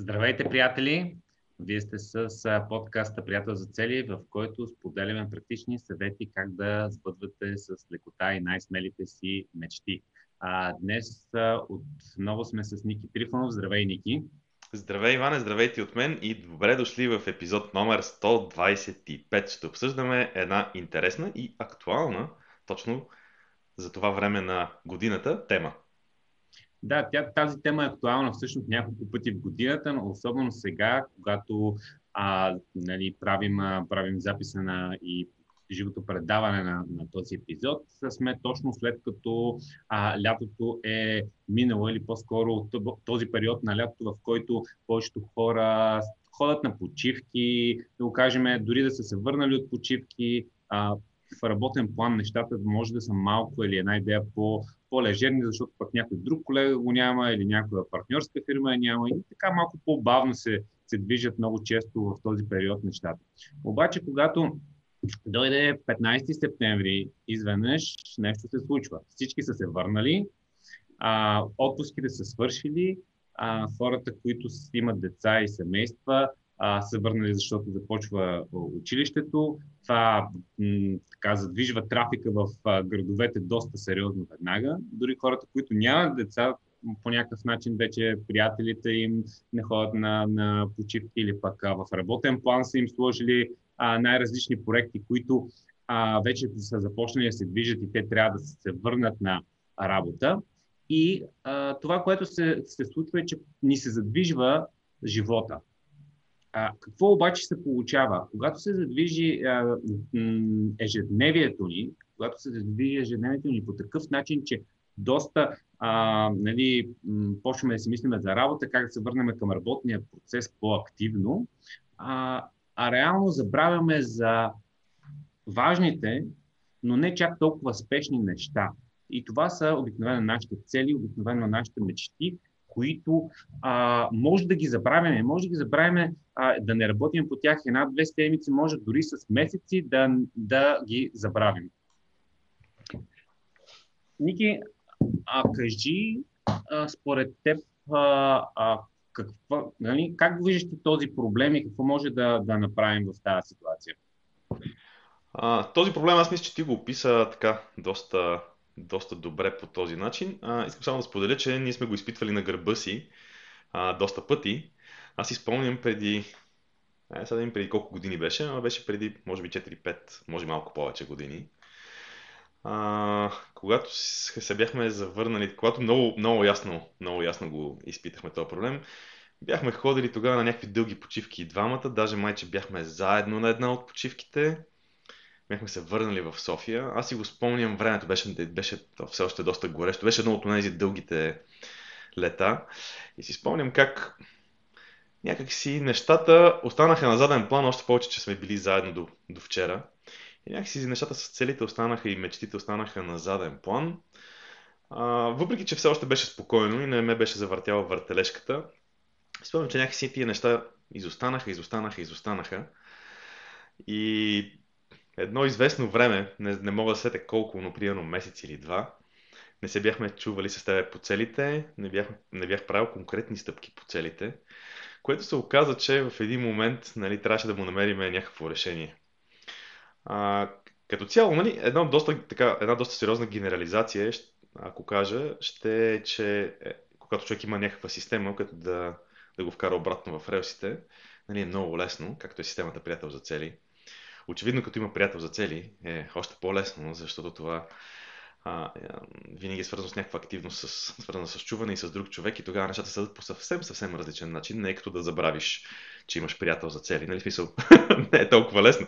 Здравейте, приятели! Вие сте с подкаста Приятел за цели, в който споделяме практични съвети как да сбъдвате с лекота и най-смелите си мечти. А, днес отново сме с Ники Трифонов. Здравей, Ники! Здравей, Иване, здравейте от мен и добре дошли в епизод номер 125. Ще обсъждаме една интересна и актуална, точно за това време на годината, тема. Да, тя, тази тема е актуална всъщност няколко пъти в годината, но особено сега, когато а, нали, правим, а, правим записа на и живото предаване на, на този епизод, сме точно след като а, лятото е минало или по-скоро този период на лятото, в който повечето хора ходят на почивки, да го кажем, дори да са се върнали от почивки, а, работен план нещата може да са малко или една идея по, по-лежерни, защото пък някой друг колега го няма или някоя партньорска фирма няма и така малко по-бавно се, се движат много често в този период нещата. Обаче, когато дойде 15 септември, изведнъж нещо се случва. Всички са се върнали, а, отпуските са свършили, а, хората, които имат деца и семейства, а, са върнали, защото започва училището. Това така задвижва трафика в градовете доста сериозно веднага. Дори хората, които нямат деца, по някакъв начин вече приятелите им не ходят на, на почивки или пък в работен план са им сложили а, най-различни проекти, които а, вече са започнали да се движат и те трябва да се върнат на работа. И а, това, което се, се случва е, че ни се задвижва живота. А, какво обаче се получава? Когато се задвижи а, ежедневието ни, когато се задвижи ежедневието ни по такъв начин, че доста а, нали, почваме да си мислиме за работа, как да се върнем към работния процес по-активно, а, а реално забравяме за важните, но не чак толкова спешни неща. И това са обикновено нашите цели, обикновено нашите мечти, които а, може да ги забравяме, може да ги забравяме а, да не работим по тях една-две седмици, може дори с месеци да, да ги забравим. Ники, а кажи а, според теб а, а, какво, нали, как виждаш този проблем и какво може да, да направим в тази ситуация? А, този проблем аз мисля, че ти го описа така доста доста добре по този начин. А, искам само да споделя, че ние сме го изпитвали на гърба си а, доста пъти. Аз си спомням преди, е, сега да преди колко години беше, но беше преди, може би 4-5, може малко повече години. А, когато се бяхме завърнали, когато много, много, ясно, много ясно го изпитахме този проблем, бяхме ходили тогава на някакви дълги почивки и двамата, даже майче бяхме заедно на една от почивките бяхме се върнали в София. Аз си го спомням, времето беше, беше все още доста горещо. Беше едно от тези дългите лета. И си спомням как някакси нещата останаха на заден план, още повече, че сме били заедно до, до вчера. И някакси нещата с целите останаха и мечтите останаха на заден план. А, въпреки, че все още беше спокойно и не ме беше завъртяла въртележката, спомням, че някакси тия неща изостанаха, изостанаха, изостанаха. И едно известно време, не, не мога да сетя колко, но примерно месец или два, не се бяхме чували с тебе по целите, не бях, не бях правил конкретни стъпки по целите, което се оказа, че в един момент нали, трябваше да му намерим някакво решение. А, като цяло, нали, една, доста, така, една доста сериозна генерализация, ако кажа, ще е, че е, когато човек има някаква система, като да, да го вкара обратно в релсите, нали, е много лесно, както е системата приятел за цели Очевидно, като има приятел за цели, е още по-лесно, защото това а, винаги е свързано с някаква активност, с, свързано с чуване и с друг човек и тогава нещата съдат по съвсем, съвсем различен начин, не е като да забравиш, че имаш приятел за цели. Нали, смисъл, не е толкова лесно.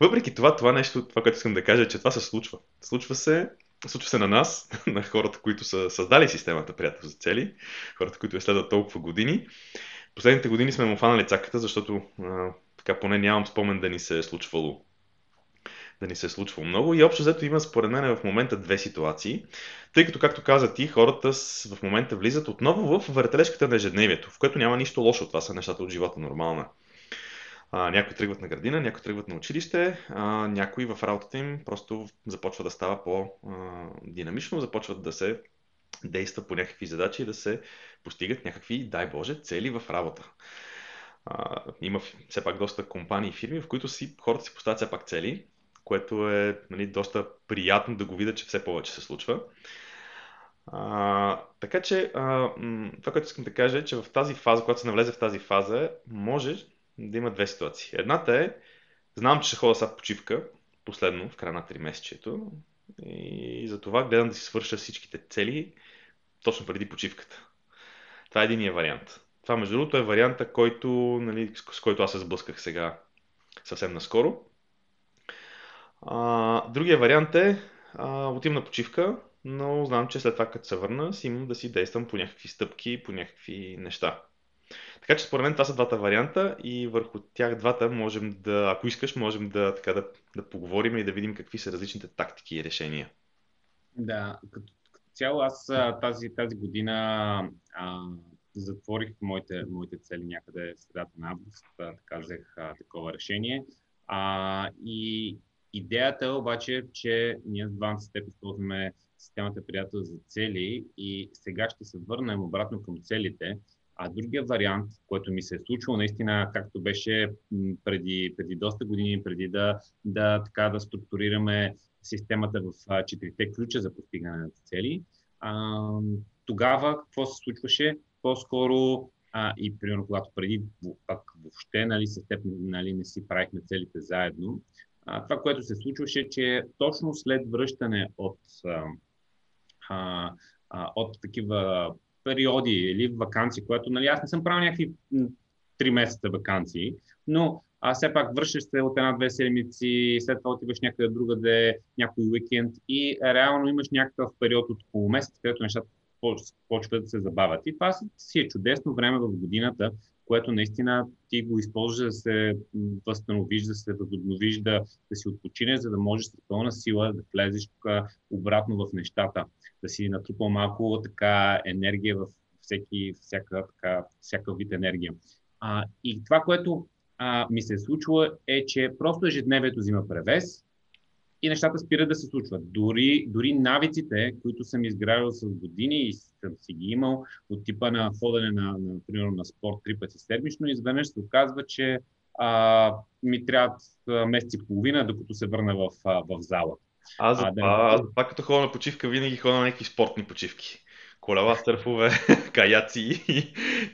Въпреки това, това нещо, това, което искам да кажа, е, че това се случва. Случва се, случва се на нас, на хората, които са създали системата приятел за цели, хората, които я следват толкова години. Последните години сме му фанали цаката, защото а, така поне нямам спомен да ни се е случвало да ни се е случвало много. И общо взето има според мен в момента две ситуации, тъй като, както каза ти, хората в момента влизат отново в въртележката на ежедневието, в което няма нищо лошо. Това са нещата от живота нормална. А, някои тръгват на градина, някои тръгват на училище, а, някои в работата им просто започва да става по-динамично, започват да се действа по някакви задачи и да се постигат някакви, дай Боже, цели в работа. Има все пак доста компании и фирми, в които си, хората си поставят все пак цели, което е нали, доста приятно да го видя, че все повече се случва. А, така че а, това, което искам да кажа е, че в тази фаза, когато се навлезе в тази фаза, може да има две ситуации. Едната е, знам, че ще ходя сега почивка, последно, в края на 3 месечето, и за това гледам да си свърша всичките цели точно преди почивката. Това е единия вариант. Това, между другото, е варианта, който, нали, с който аз се сблъсках сега съвсем наскоро. А, другия вариант е, а, отивам на почивка, но знам, че след това, като се върна, си имам да си действам по някакви стъпки, по някакви неща. Така че според мен това са двата варианта и върху тях двата можем да, ако искаш, можем да, така, да, да поговорим и да видим какви са различните тактики и решения. Да, като, като цяло аз тази, тази година а, затворих моите, моите цели някъде в средата на август, така взех а, такова решение. А, и идеята е обаче, че ние с с теб използваме системата приятел за цели и сега ще се върнем обратно към целите. А другия вариант, който ми се е случило, наистина, както беше преди, преди доста години, преди да, да, така, да структурираме системата в четирите ключа за постигане на цели, а, тогава какво се случваше? По-скоро а, и примерно, когато преди пак въобще нали, с теб нали, не си правихме целите заедно, а, това, което се случваше, че точно след връщане от, а, а, от такива периоди или вакансии, което нали, аз не съм правил някакви три месеца вакансии, но а все пак връщаш се от една-две седмици, след това отиваш някъде другаде, някой уикенд и реално имаш някакъв период от около месец, където нещата почват да се забавят. И това си е чудесно време в годината, което наистина ти го използваш да се възстановиш, да се възобновиш, да, да си отпочинеш, за да можеш с пълна сила да влезеш обратно в нещата, да си натрупал малко така енергия в всеки, всяка, така, всяка вид енергия. А, и това, което а, ми се е случило е, че просто ежедневието взима превес и нещата спират да се случват. Дори, дори навиците, които съм изграждал с години и съм си ги имал от типа на ходене на, на, примерно, на спорт три пъти седмично, изведнъж се оказва, че а, ми трябва месец и половина, докато се върна в, в зала. Аз за да... аз като ходя на почивка, винаги ходя на някакви спортни почивки. Колела, сърфове, каяци,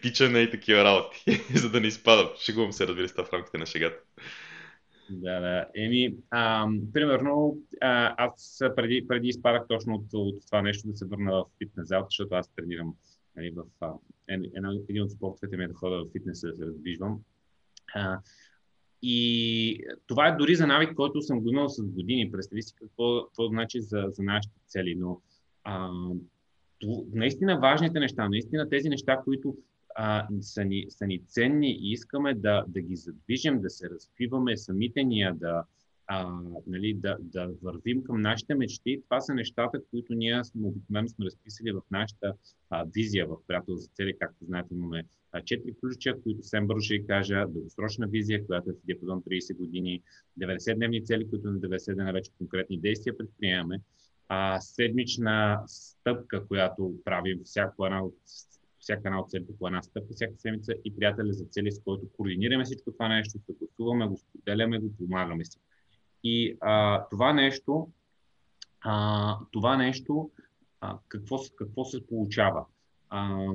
тичане и такива работи, за да не изпадам. Шегувам се, разбира се, в рамките на шегата. Да, да. Еми, а, примерно, а, аз преди, преди изпадах точно от, от това нещо да се върна в фитнес зал, защото аз тренирам нали, в а, една, един от спортовете ми е да ходя в фитнес да се раздвижвам. А, и това е дори за навик, който съм го имал с години. Представи си какво, какво значи за, за нашите цели. Но а, наистина важните неща, наистина тези неща, които а, са, ни, са ни ценни и искаме да, да ги задвижим, да се развиваме самите ние, да, а, нали, да, да вървим към нашите мечти. Това са нещата, които ние обикновено сме разписали в нашата а, визия в приятел за цели. Както знаете, имаме четири ключа, които бързо ще кажа. Дългосрочна визия, която е в диапазон 30 години, 90-дневни цели, които на 90 дена вече конкретни действия предприемаме. А, седмична стъпка, която правим всяко една от всяка една от целите по една стъпка, всяка седмица и приятели за цели, с който координираме всичко това нещо, съгласуваме го, споделяме го, помагаме си. И а, това нещо, а, това нещо а, какво, какво се получава? А,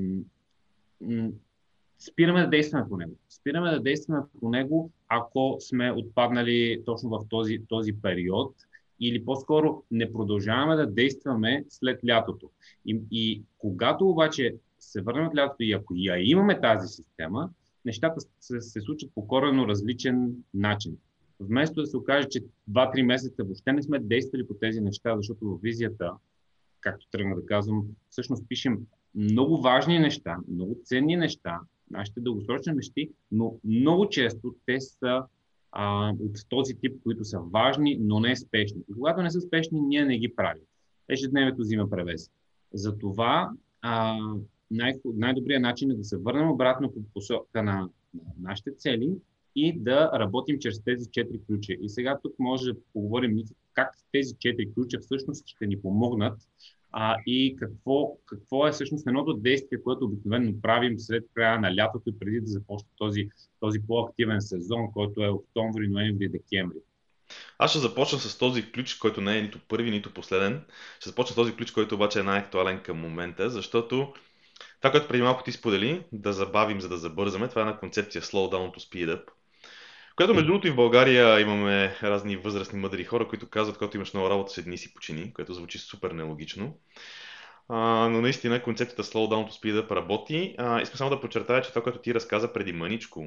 спираме да действаме по него. Спираме да действаме по него, ако сме отпаднали точно в този, този период или по-скоро не продължаваме да действаме след лятото. И, и когато обаче се върнем от лятото и ако я имаме тази система, нещата се, се случат по коренно различен начин. Вместо да се окаже, че 2-3 месеца въобще не сме действали по тези неща, защото в визията, както тръгна да казвам, всъщност пишем много важни неща, много ценни неща, нашите дългосрочни мечти, но много често те са а, от този тип, които са важни, но не спешни. И когато не са спешни, ние не ги правим. Ежедневието взима превес. Затова а, най- най-добрият начин е да се върнем обратно по посока на, на нашите цели и да работим чрез тези четири ключа. И сега тук може да поговорим как тези четири ключа всъщност ще ни помогнат а, и какво, какво е всъщност едното действие, което обикновено правим след края на лятото и преди да започне този, този по-активен сезон, който е октомври, ноември, декември. Аз ще започна с този ключ, който не е нито първи, нито последен. Ще започна с този ключ, който обаче е най-актуален към момента, защото това, което преди малко ти сподели, да забавим, за да забързаме, това е една концепция slow down to speed up, която между другото и в България имаме разни възрастни мъдри хора, които казват, когато имаш много работа, седни си почини, което звучи супер нелогично. А, но наистина концепцията slow down to speed up работи. А, искам само да подчертая, че това, което ти разказа преди мъничко,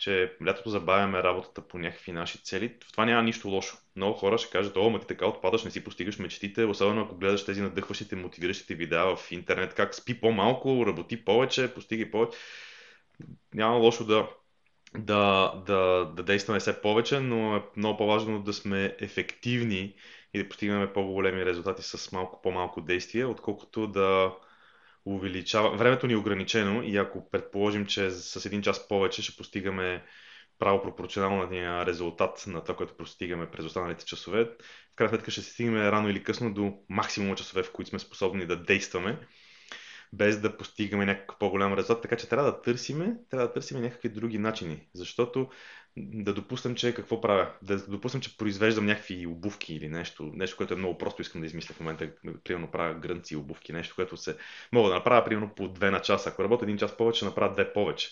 че лятото забавяме работата по някакви наши цели, в това няма нищо лошо. Много хора ще кажат, о, ма ти така отпадаш, не си постигаш мечтите, особено ако гледаш тези надъхващите, мотивиращите видеа в интернет, как спи по-малко, работи повече, постиги повече. Няма лошо да, да, да, да действаме все повече, но е много по-важно да сме ефективни и да постигнем по-големи резултати с малко по-малко действие, отколкото да, увеличава. Времето ни е ограничено и ако предположим, че с един час повече ще постигаме право пропорционалния резултат на това, което постигаме през останалите часове, в крайна сметка ще се стигнем рано или късно до максимума часове, в които сме способни да действаме, без да постигаме някакъв по-голям резултат. Така че трябва да търсиме, трябва да търсиме някакви други начини, защото да допуснем, че какво правя? Да допуснем, че произвеждам някакви обувки или нещо, нещо, което е много просто искам да измисля в момента. Примерно правя грънци обувки, нещо, което се мога да направя примерно по 2 на час. Ако работя един час повече, ще направя 2 повече.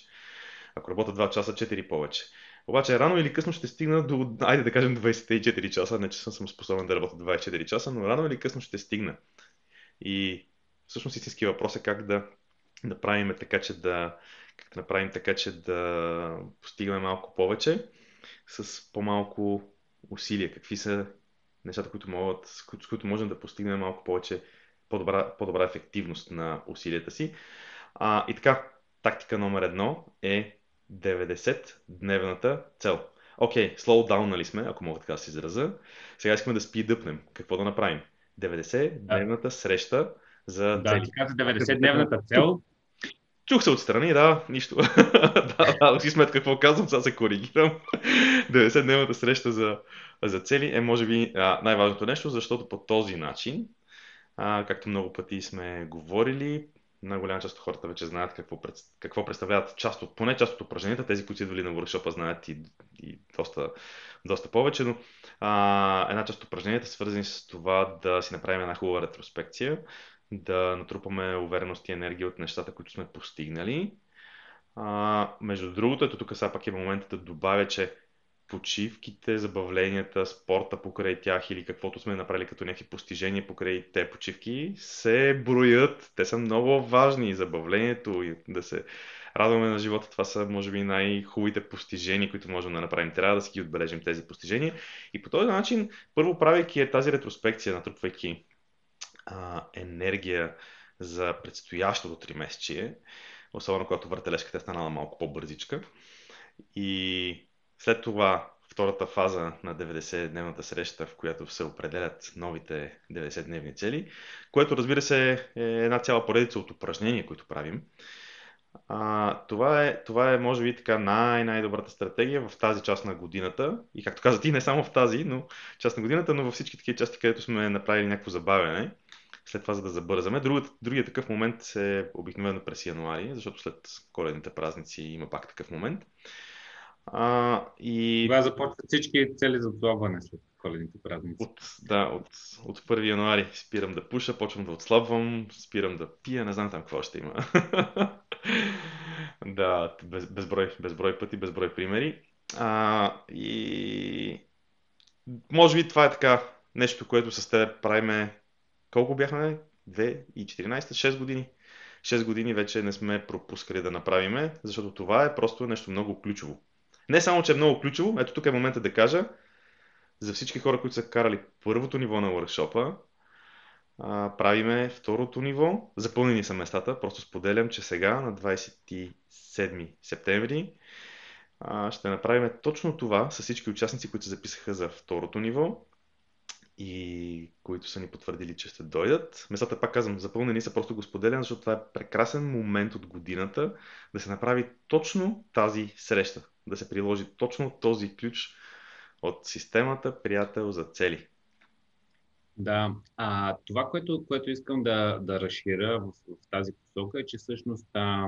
Ако работя 2 часа, 4 повече. Обаче рано или късно ще стигна до, айде да кажем 24 часа, не че съм способен да работя 24 часа, но рано или късно ще стигна. И всъщност истински въпрос е как да направим така, че да, как да направим така, че да постигаме малко повече с по-малко усилия. Какви са нещата, които могат, с които можем да постигнем малко повече, по-добра, по-добра ефективност на усилията си. А, и така, тактика номер едно е 90-дневната цел. Окей, okay, slow down нали сме, ако мога така да се израза. Сега искаме да спидъпнем. Какво да направим? 90-дневната среща за да, цели. Да, 90-дневната цел Чух се отстрани, да, нищо. да, да, си сметка какво казвам, сега се коригирам. 90-дневната среща за, за цели е, може би, най-важното нещо, защото по този начин, а, както много пъти сме говорили, на голяма част от хората вече знаят какво, какво представляват част от, поне част от упражненията, тези, които са идвали на workshop знаят и, и доста, доста повече, но а, една част от упражненията свързани с това да си направим една хубава ретроспекция, да натрупаме увереност и енергия от нещата, които сме постигнали. А, между другото, ето тук сега пак е момента да добавя, че почивките, забавленията, спорта покрай тях или каквото сме направили като някакви постижения покрай те почивки се броят. Те са много важни. Забавлението и да се радваме на живота. Това са, може би, най-хубавите постижения, които можем да направим. Трябва да си ги отбележим тези постижения. И по този начин, първо правейки тази ретроспекция, натрупвайки енергия за предстоящото 3 месечие, особено когато въртележката е станала малко по-бързичка. И след това втората фаза на 90-дневната среща, в която се определят новите 90-дневни цели, което разбира се е една цяла поредица от упражнения, които правим. А, това, е, това е, може би, така най-най-добрата стратегия в тази част на годината. И както каза ти, не само в тази, но част на годината, но във всички такива части, където сме направили някакво забавяне след това за да забързаме. Другият, другият такъв момент е обикновено през януари, защото след коледните празници има пак такъв момент. А, и... Тогава започват всички цели за отслабване след коледните празници. От, да, от, от 1 януари спирам да пуша, почвам да отслабвам, спирам да пия, не знам там какво ще има. да, без, безброй, безброй пъти, безброй примери. А, и може би това е така нещо, което с теб правиме колко бяхме? 2 и 14, 6 години. 6 години вече не сме пропускали да направиме, защото това е просто нещо много ключово. Не само, че е много ключово, ето тук е момента да кажа, за всички хора, които са карали първото ниво на workshop правиме второто ниво. Запълнени са местата. Просто споделям, че сега на 27 септември ще направим точно това с всички участници, които се записаха за второто ниво и които са ни потвърдили, че ще дойдат. Местата, пак казвам, запълнени са, просто го споделям, защото това е прекрасен момент от годината да се направи точно тази среща, да се приложи точно този ключ от системата приятел за цели. Да, а, това, което, което искам да, да разширя в, в тази посока е, че всъщност а,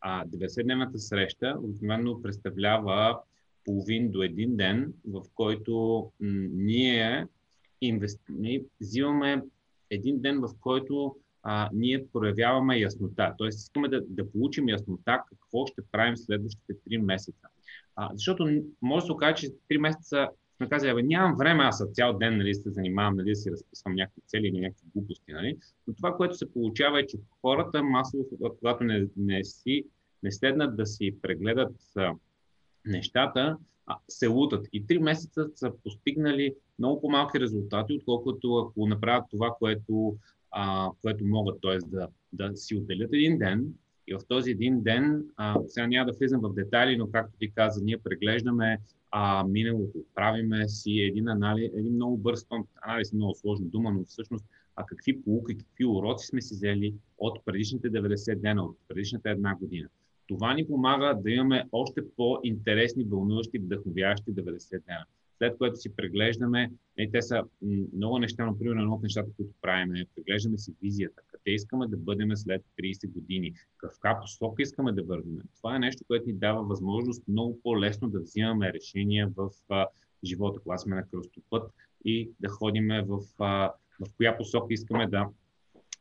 а 90-дневната среща обикновено представлява половин до един ден, в който м- ние, инвести... взимаме един ден, в който а, ние проявяваме яснота. Тоест искаме да, да получим яснота какво ще правим следващите 3 месеца. А, защото може да се окаже, че 3 месеца сме казали, нямам време, аз цял ден нали, се занимавам, нали, да си разписвам някакви цели или някакви глупости. Нали. Но това, което се получава е, че хората масово, когато не, не, си, не седнат да си прегледат а, нещата, се лутат. И три месеца са постигнали много по-малки резултати, отколкото ако направят това, което, а, което могат, т.е. Да, да си отделят един ден и в този един ден, а, сега няма да влизам в детайли, но както ти каза, ние преглеждаме а, миналото, правиме си един анализ, един много бърз анализ е много сложна дума, но всъщност а какви полуки, какви уроци сме си взели от предишните 90 дена, от предишната една година. Това ни помага да имаме още по-интересни, вълнуващи, вдъхновяващи 90 дена. След което си преглеждаме, не, те са много неща, например, едно от нещата, които правим, преглеждаме си визията, къде искаме да бъдем след 30 години, каква посока искаме да вървим. Това е нещо, което ни дава възможност много по-лесно да взимаме решения в а, живота, когато сме на кръстопът и да ходим в, а, в коя посока искаме да,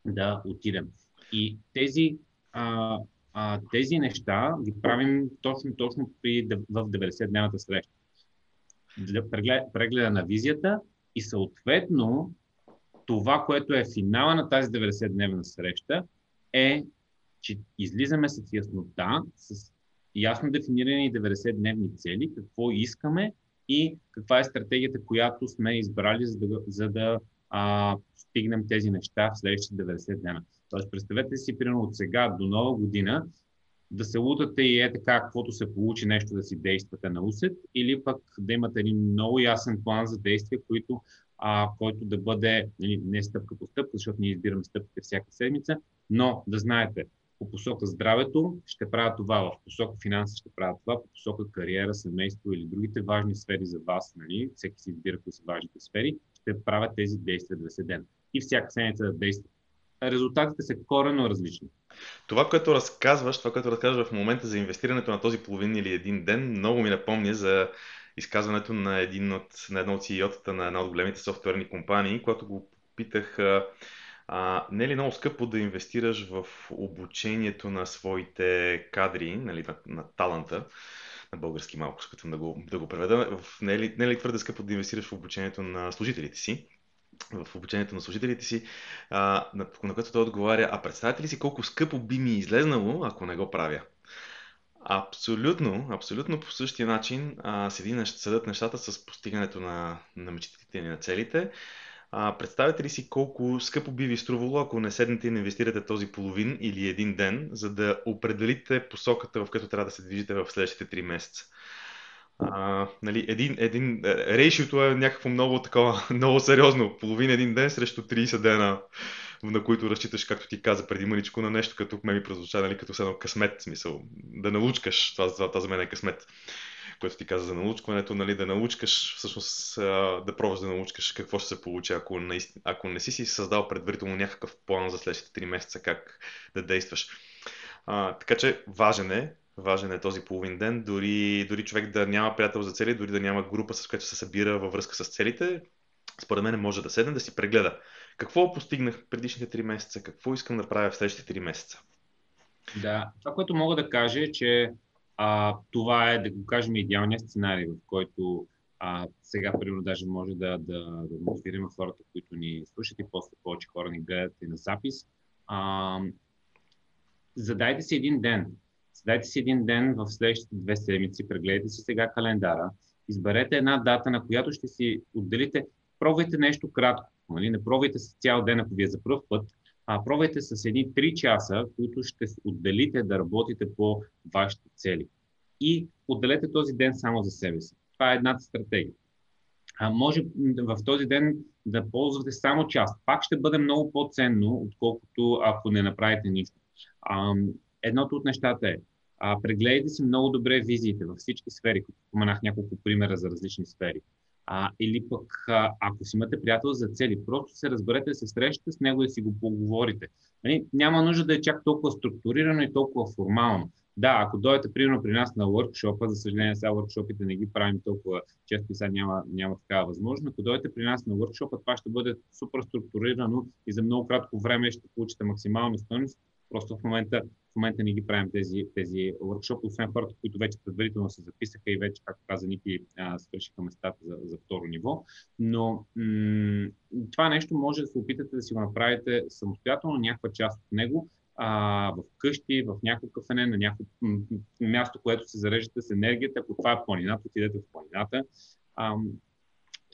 да отидем. И тези а, а, тези неща ги правим точно, точно при, в 90-дневната среща. Преглед, прегледа на визията и съответно това, което е финала на тази 90-дневна среща, е, че излизаме с яснота, с ясно дефинирани 90-дневни цели, какво искаме и каква е стратегията, която сме избрали, за да, за да а, стигнем тези неща в следващите 90 дена. Тоест, представете си, примерно от сега до нова година, да се лутате и е така, каквото се получи нещо да си действате на усет, или пък да имате един много ясен план за действие, който, а, който да бъде нали, не стъпка по стъпка, защото ние избираме стъпките всяка седмица, но да знаете, по посока здравето ще правя това, в посока финанси ще правя това, по посока кариера, семейство или другите важни сфери за вас, нали, всеки си избира кои са важните сфери, ще правя тези действия 20 дена. И всяка седмица да действа резултатите са корено различни. Това, което разказваш, това, което разказваш в момента за инвестирането на този половин или един ден, много ми напомня за изказването на, един от, на едно от CEO-тата на една от големите софтуерни компании, когато го питах а, не е ли много скъпо да инвестираш в обучението на своите кадри, нали, на, на таланта, на български малко, искам да го, да го преведа, не е, ли, не е ли твърде скъпо да инвестираш в обучението на служителите си? В обучението на служителите си, а, на, на което той отговаря, а представете ли си колко скъпо би ми излезнало, ако не го правя? Абсолютно, абсолютно по същия начин а, седи, седат нещата с постигането на, на мечтите ни на целите. А, представете ли си колко скъпо би ви струвало, ако не седнете и не инвестирате този половин или един ден, за да определите посоката, в която трябва да се движите в следващите 3 месеца? А, нали, един, един, рейшиото е някакво много такова, много сериозно. Половин един ден срещу 30 дена, на които разчиташ, както ти каза преди мъничко, на нещо, като ме ми прозвуча, нали, като едно късмет, смисъл. Да научкаш, това, това, това за мен е късмет което ти каза за научването, нали, да научкаш, всъщност да пробваш да научкаш какво ще се получи, ако, наистина, ако не си си създал предварително някакъв план за следващите 3 месеца как да действаш. А, така че важен е, важен е този половин ден, дори, дори човек да няма приятел за цели, дори да няма група, с която се събира във връзка с целите, според мен може да седне да си прегледа какво постигнах предишните 3 месеца, какво искам да правя в следващите 3 месеца. Да, това, което мога да кажа е, че а, това е, да го кажем, идеалният сценарий, в който а, сега, примерно, даже може да, да, да мотивираме хората, които ни слушат и после повече хора ни гледат и на запис. А, задайте си един ден. Задайте си един ден в следващите две седмици, прегледайте си сега календара, изберете една дата, на която ще си отделите, пробвайте нещо кратко. Нали? Не пробвайте с цял ден, ако ви е за първ път, а пробвайте с едни 3 часа, които ще отделите да работите по вашите цели. И отделете този ден само за себе си. Това е едната стратегия. А може в този ден да ползвате само част. Пак ще бъде много по-ценно, отколкото ако не направите нищо. Едното от нещата е, а, прегледайте си много добре визиите във всички сфери, като споменах няколко примера за различни сфери. А, или пък, а, ако си имате приятел за цели, просто се разберете, се срещате с него и си го поговорите. Нали? Няма нужда да е чак толкова структурирано и толкова формално. Да, ако дойдете примерно при нас на workshop за съжаление сега workshopите не ги правим толкова често и сега няма, няма такава възможност, ако дойдете при нас на workshop това ще бъде супер структурирано и за много кратко време ще получите максимална стойност. Просто в момента, в момента не ги правим тези, тези workshop, освен хората, които вече предварително се записаха и вече, както каза Ники, свършиха местата за, за второ ниво. Но м- това нещо може да се опитате да си го направите самостоятелно, някаква част от него, а, в къщи, в някакво кафене, на някакво място, което се зареждате с енергията. Ако това е планината, отидете в планината. А,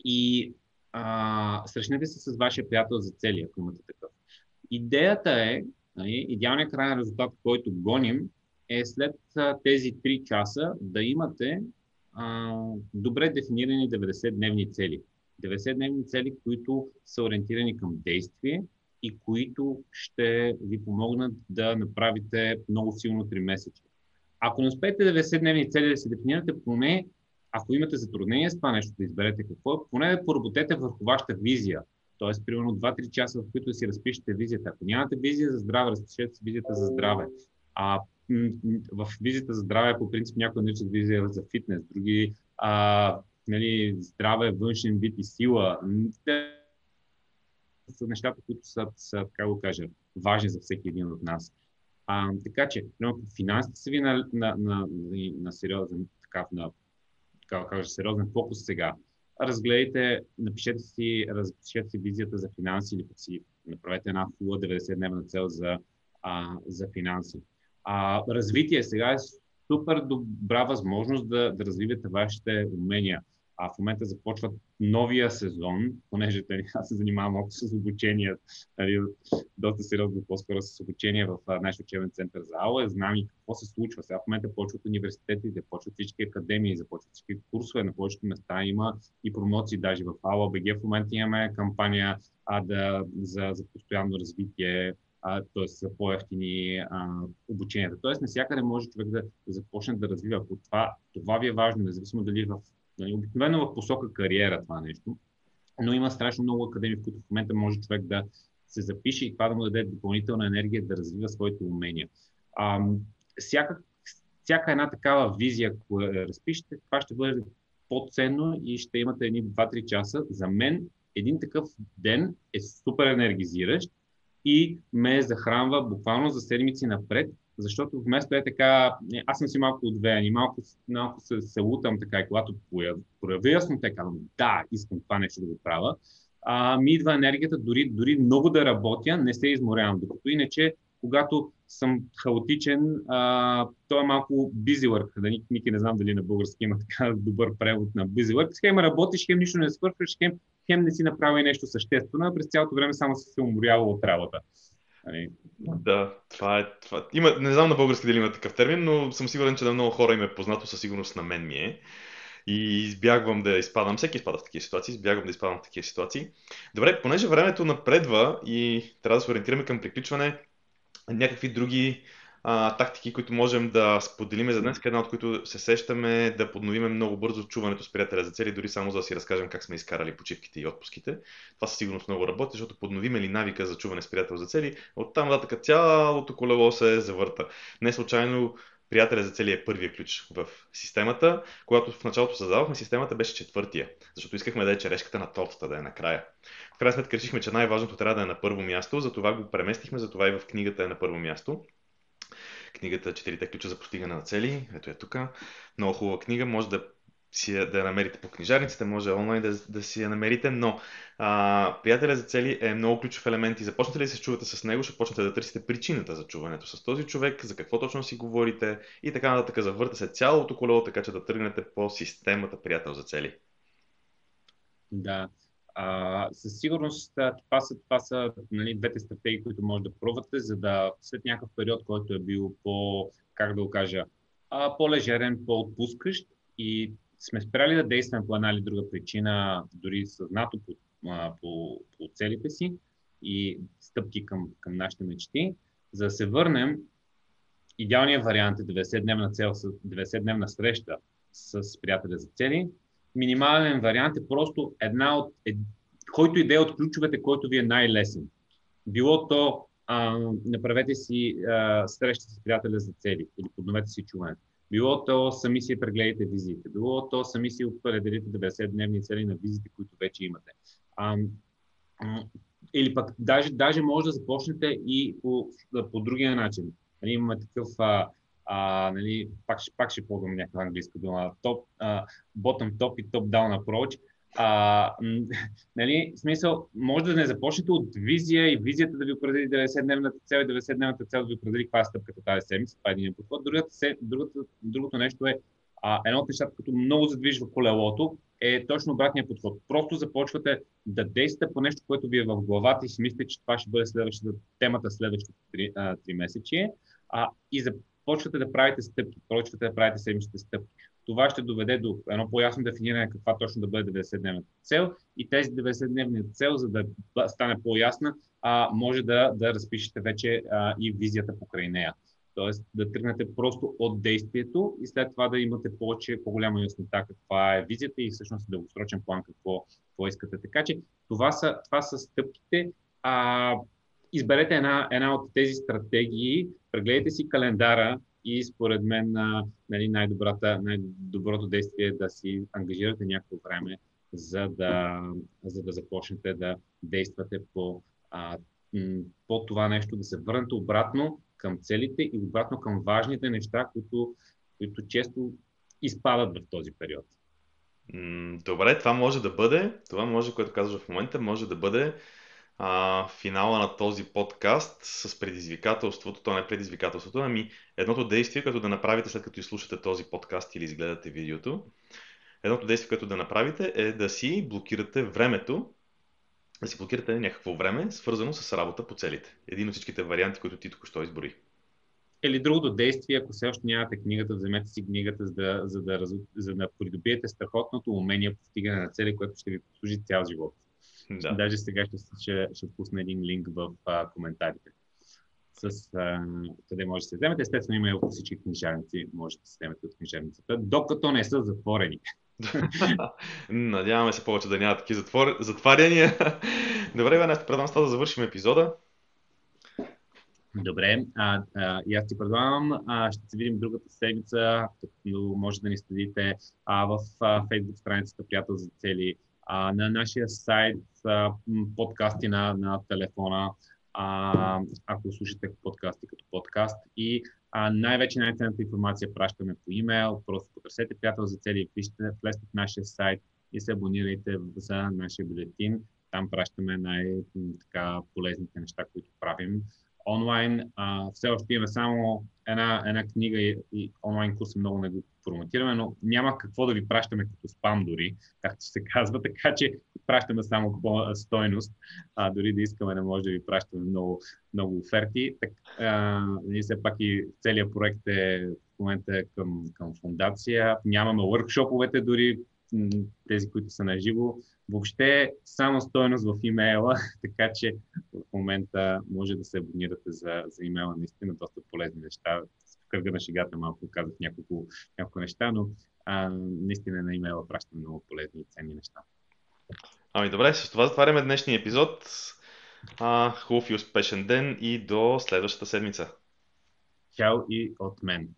и а, срещнете се с вашия приятел за цели, ако имате такъв. Идеята е, идеалният крайен резултат, който гоним, е след тези 3 часа да имате а, добре дефинирани 90-дневни цели. 90-дневни цели, които са ориентирани към действие, и които ще ви помогнат да направите много силно 3 месеца. Ако не успеете 90-дневни цели да се дефинирате, поне ако имате затруднение с това нещо да изберете какво е, поне да поработете върху вашата визия. Тоест, примерно 2-3 часа, в които си разпишете визията. Ако нямате визия за здраве, разпишете си визията за здраве. А в визията за здраве, по принцип, някои наричат визия за фитнес, други а, нали, здраве, външен вид и сила са нещата, които са, са така го кажа, важни за всеки един от нас. А, така че, финансите са ви на, на, на, на, на сериозен, така, на, така кажа, сериозен фокус сега. Разгледайте, напишете си, разпишете си визията за финанси или си направете една фула 90-дневна цел за, а, за финанси. А, развитие сега е супер добра възможност да, да развивате вашите умения а в момента започва новия сезон, понеже тъй, аз се занимавам малко с обучение, нали, доста сериозно по-скоро с обучение в нашия учебен център за АЛА, знам и какво се случва. Сега в момента почват университетите, почват всички академии, започват всички курсове, на повечето места има и промоции, даже в АЛА БГ в момента имаме кампания а, да, за, за постоянно развитие, т.е. за по-ефтини обученията. Тоест, навсякъде може човек да, да започне да развива. Ако това, това ви е важно, независимо дали в Нали, обикновено в посока кариера това нещо, но има страшно много академии, в които в момента може човек да се запише и това да му даде допълнителна енергия да развива своите умения. А, всяка, всяка една такава визия, ако разпишете, това ще бъде по-ценно и ще имате едни 2-3 часа. За мен един такъв ден е супер енергизиращ и ме захранва буквално за седмици напред защото вместо е така, аз съм си малко отвеян и малко, малко се, се лутам така и когато проявя яснота, казвам, да, искам това нещо да го правя, а, ми идва енергията, дори, дори много да работя, не се изморявам. Докато иначе, когато съм хаотичен, а, то е малко work. Да, Ники не знам дали на български има така добър превод на work. Хем работиш, хем нищо не свършваш, хем, хем не си направи нещо съществено, а през цялото време само си се уморява от работа. Нали? Да, това е. Това... Има, не знам на български дали има такъв термин, но съм сигурен, че на много хора им е познато, със сигурност на мен ми е. И избягвам да изпадам, всеки изпада в такива ситуации, избягвам да изпадам в такива ситуации. Добре, понеже времето напредва и трябва да се ориентираме към приключване, някакви други а, тактики, които можем да споделиме за днес, една от които се сещаме да подновиме много бързо чуването с приятеля за цели, дори само за да си разкажем как сме изкарали почивките и отпуските. Това със сигурност много работи, защото подновиме ли навика за чуване с приятел за цели, оттам нататък цялото колело се завърта. Не случайно приятеля за цели е първия ключ в системата. Когато в началото създавахме системата, беше четвъртия, защото искахме да е черешката на тортата, да е накрая. В крайна сметка решихме, че най-важното трябва да е на първо място, затова го преместихме, затова и в книгата е на първо място книгата Четирите ключа за постигане на цели. Ето е тук. Много хубава книга. Може да си я, да я намерите по книжарниците, може онлайн да, да си я намерите, но а, приятеля за цели е много ключов елемент и започнете ли да се чувате с него, ще почнете да търсите причината за чуването с този човек, за какво точно си говорите и така нататък. Завърта се цялото колело, така че да тръгнете по системата приятел за цели. Да, а, със сигурност това са, това са нали, двете стратегии, които може да пробвате, за да след някакъв период, който е бил по, как да го кажа, а, по-лежерен, по-отпускащ и сме спряли да действаме по една или друга причина, дори съзнато по, по, по целите си и стъпки към, към нашите мечти, за да се върнем, идеалният вариант е 90-дневна цел, 90-дневна среща с приятеля за цели, минимален вариант е просто една от, е, който идея от ключовете, който ви е най-лесен. Било то а, направете си а, среща с приятеля за цели или подновете си чуването. Било то сами си прегледайте визиите, било то сами си определите 90-дневни цели на визите, които вече имате. А, или пък даже, даже може да започнете и по, по другия начин. Нали, имаме такъв, а, а, нали, пак, пак ще ползвам някаква английска дума, топ, а, bottom top и top down approach. А, нали, смисъл, може да не започнете от визия и визията да ви определи 90-дневната цел и 90-дневната цел да ви определи каква е стъпката тази седмица. Това е един подход. Другото, другото, другото нещо е а, едно от нещата, като много задвижва колелото, е точно обратния подход. Просто започвате да действате по нещо, което ви е в главата и си мислите, че това ще бъде следващата темата следващото три, а, три месечие. А, и започвате да правите стъпки, почвате да правите седмичните стъпки. Това ще доведе до едно по-ясно дефиниране каква точно да бъде 90-дневната цел и тези 90-дневни цел, за да стане по-ясна, а, може да, да разпишете вече а, и визията покрай нея. Тоест да тръгнете просто от действието и след това да имате повече, по-голяма яснота каква е визията и всъщност дългосрочен план какво, какво искате. Така че това са, това са стъпките. А, изберете една, една от тези стратегии, прегледайте си календара и според мен нали, най-добрата, най-доброто действие е да си ангажирате някакво време, за да, за да започнете да действате по, а, по това нещо, да се върнете обратно към целите и обратно към важните неща, които, които често изпадат в този период. Добре, това може да бъде, това може, което казваш в момента, може да бъде а, финала на този подкаст с предизвикателството, то не е предизвикателството, ами едното действие, което да направите след като изслушате този подкаст или изгледате видеото. Едното действие, което да направите е да си блокирате времето, да си блокирате някакво време, свързано с работа по целите. Един от всичките варианти, които ти току-що избори. Или другото действие, ако все още нямате книгата, вземете си книгата, за да, за да, за да придобиете страхотното умение по постигане на цели, което ще ви послужи цял живот. Да. Даже сега ще, ще, ще пусна един линк в а, коментарите. С, а, къде може да се вземете. Естествено има и всички книжарници, може да се вземете от книжарницата, докато не са затворени. Надяваме се повече да няма такива затвор... затваряния. Добре, бе, предам това да завършим епизода. Добре, а, а, и аз ти предлагам, а, ще се видим другата седмица, като може да ни следите а, в а, Facebook страницата Приятел за цели, а, на нашия сайт, а, подкасти на, на телефона, а, ако слушате подкасти като подкаст. И а, най-вече най-ценната информация пращаме по имейл, просто потърсете приятел за цели, пишете, влезте в нашия сайт и се абонирайте за нашия бюлетин. Там пращаме най-полезните неща, които правим онлайн. А, все още имаме само една, една книга и, и онлайн курса много не го промотираме, но няма какво да ви пращаме като спам дори, както се казва, така че пращаме само стойност, а, дори да искаме не може да ви пращаме много, много оферти. Так, а, ние все пак и целият проект е в момента към, към фундация. Нямаме въркшоповете дори, тези, които са на живо. Въобще само стойност в имейла, така че в момента може да се абонирате за, за имейла. Наистина доста полезни неща. В кръга на шегата малко казах няколко, няколко неща, но а, наистина на имейла пращам много полезни и ценни неща. Ами добре, с това затваряме днешния епизод. А, хубав и успешен ден и до следващата седмица. Чао и от мен.